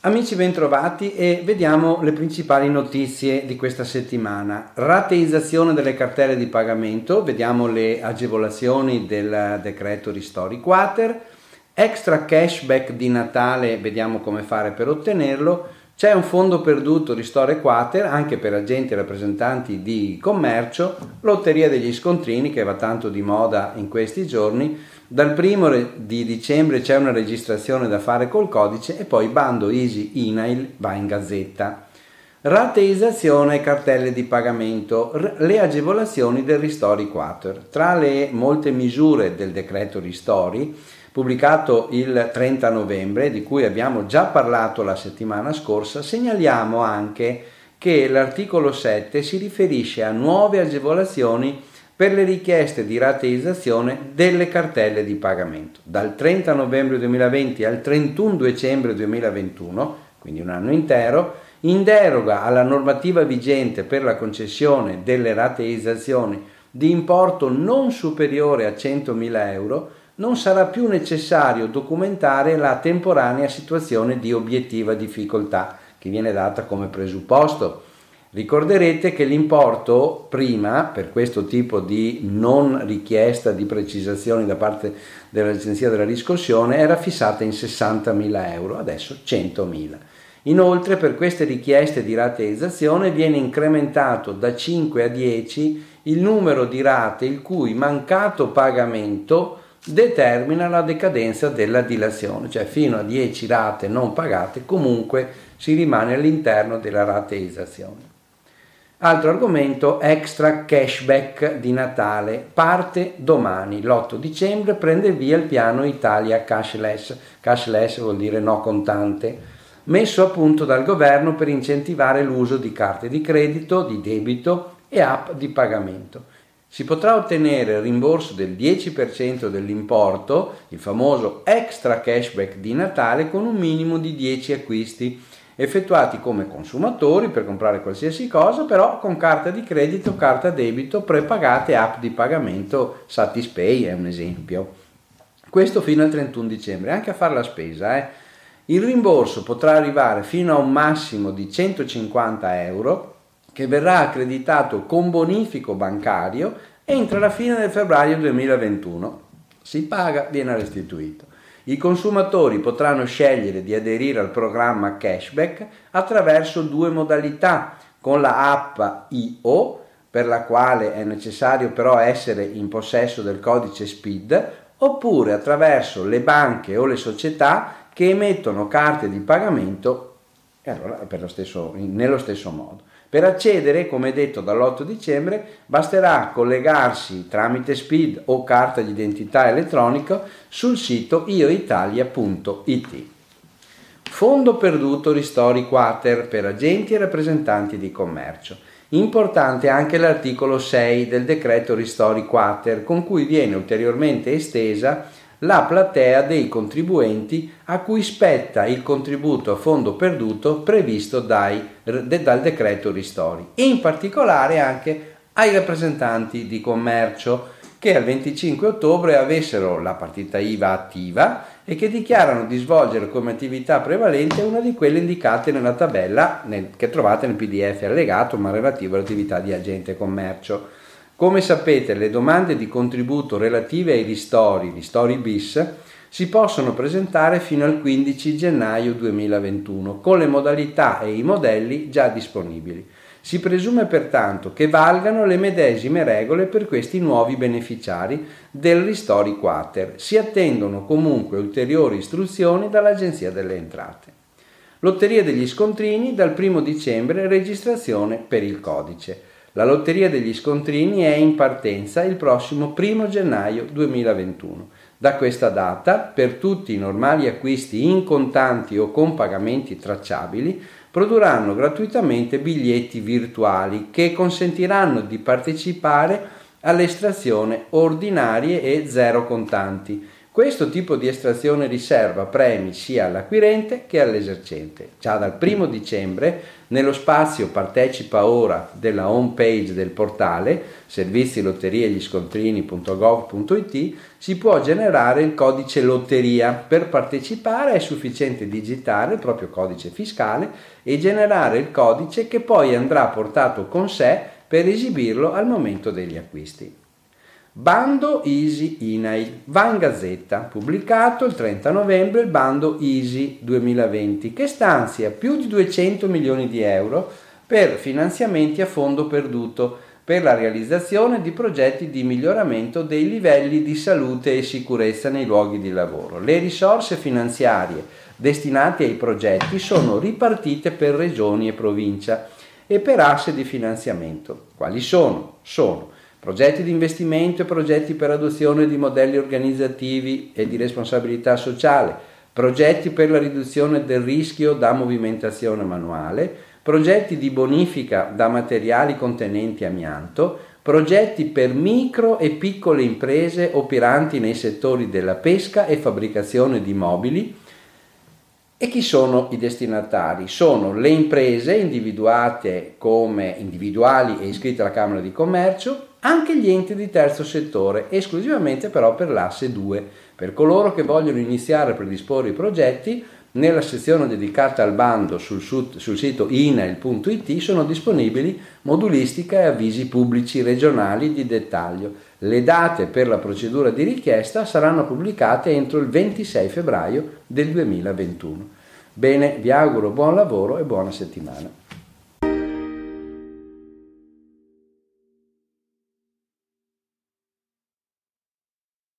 Amici bentrovati e vediamo le principali notizie di questa settimana. Rateizzazione delle cartelle di pagamento, vediamo le agevolazioni del decreto Ristori Quater, extra cashback di Natale, vediamo come fare per ottenerlo, c'è un fondo perduto Ristore Quater anche per agenti e rappresentanti di commercio, lotteria degli scontrini che va tanto di moda in questi giorni, dal primo di dicembre c'è una registrazione da fare col codice e poi bando Easy Inail va in gazzetta. Rateizzazione e cartelle di pagamento, le agevolazioni del Ristori Quater. Tra le molte misure del decreto Ristori, pubblicato il 30 novembre, di cui abbiamo già parlato la settimana scorsa, segnaliamo anche che l'articolo 7 si riferisce a nuove agevolazioni per le richieste di rateizzazione delle cartelle di pagamento. Dal 30 novembre 2020 al 31 dicembre 2021, quindi un anno intero, in deroga alla normativa vigente per la concessione delle rateizzazioni di importo non superiore a 100.000 euro, non sarà più necessario documentare la temporanea situazione di obiettiva difficoltà che viene data come presupposto Ricorderete che l'importo prima, per questo tipo di non richiesta di precisazioni da parte dell'Agenzia della riscossione, era fissata in 60.000 euro, adesso 100.000. Inoltre per queste richieste di rateizzazione viene incrementato da 5 a 10 il numero di rate il cui mancato pagamento determina la decadenza della dilazione, cioè fino a 10 rate non pagate comunque si rimane all'interno della rateizzazione. Altro argomento, extra cashback di Natale, parte domani, l'8 dicembre, prende via il piano Italia cashless, cashless vuol dire no contante, messo a punto dal governo per incentivare l'uso di carte di credito, di debito e app di pagamento. Si potrà ottenere il rimborso del 10% dell'importo, il famoso extra cashback di Natale, con un minimo di 10 acquisti effettuati come consumatori per comprare qualsiasi cosa, però con carta di credito, carta debito, prepagate, app di pagamento, Satispay è un esempio. Questo fino al 31 dicembre, anche a fare la spesa. Eh. Il rimborso potrà arrivare fino a un massimo di 150 euro che verrà accreditato con bonifico bancario entro la fine del febbraio 2021. Si paga, viene restituito. I consumatori potranno scegliere di aderire al programma cashback attraverso due modalità, con la app IO, per la quale è necessario però essere in possesso del codice SPID, oppure attraverso le banche o le società che emettono carte di pagamento allora, lo stesso, nello stesso modo. Per accedere, come detto dall'8 dicembre, basterà collegarsi tramite SPID o carta d'identità elettronica sul sito ioitalia.it. Fondo perduto ristori quater per agenti e rappresentanti di commercio. Importante anche l'articolo 6 del decreto ristori quater con cui viene ulteriormente estesa la platea dei contribuenti a cui spetta il contributo a fondo perduto previsto dai, dal decreto ristori in particolare anche ai rappresentanti di commercio che al 25 ottobre avessero la partita IVA attiva e che dichiarano di svolgere come attività prevalente una di quelle indicate nella tabella nel, che trovate nel PDF allegato ma relativo all'attività di agente commercio. Come sapete, le domande di contributo relative ai ristori, ristori bis, si possono presentare fino al 15 gennaio 2021 con le modalità e i modelli già disponibili. Si presume pertanto che valgano le medesime regole per questi nuovi beneficiari del Ristori Quater. Si attendono comunque ulteriori istruzioni dall'Agenzia delle Entrate. Lotteria degli scontrini dal 1 dicembre registrazione per il codice. La lotteria degli scontrini è in partenza il prossimo 1 gennaio 2021. Da questa data, per tutti i normali acquisti in contanti o con pagamenti tracciabili, produrranno gratuitamente biglietti virtuali che consentiranno di partecipare all'estrazione ordinarie e zero contanti, Questo tipo di estrazione riserva premi sia all'acquirente che all'esercente. Già dal 1 dicembre nello spazio Partecipa ora della home page del portale servizi lotterie si può generare il codice lotteria. Per partecipare è sufficiente digitare il proprio codice fiscale e generare il codice che poi andrà portato con sé per esibirlo al momento degli acquisti. Bando Easy INAIL. Va in gazzetta, pubblicato il 30 novembre il bando Easy 2020 che stanzia più di 200 milioni di euro per finanziamenti a fondo perduto per la realizzazione di progetti di miglioramento dei livelli di salute e sicurezza nei luoghi di lavoro. Le risorse finanziarie destinate ai progetti sono ripartite per regioni e provincia e per asse di finanziamento. Quali sono? Sono progetti di investimento e progetti per adozione di modelli organizzativi e di responsabilità sociale, progetti per la riduzione del rischio da movimentazione manuale, progetti di bonifica da materiali contenenti amianto, progetti per micro e piccole imprese operanti nei settori della pesca e fabbricazione di mobili, e chi sono i destinatari? Sono le imprese individuate come individuali e iscritte alla Camera di Commercio, anche gli enti di terzo settore, esclusivamente però per l'asse 2. Per coloro che vogliono iniziare a predisporre i progetti, nella sezione dedicata al bando sul, sul sito inail.it sono disponibili modulistica e avvisi pubblici regionali di dettaglio. Le date per la procedura di richiesta saranno pubblicate entro il 26 febbraio del 2021. Bene, vi auguro buon lavoro e buona settimana.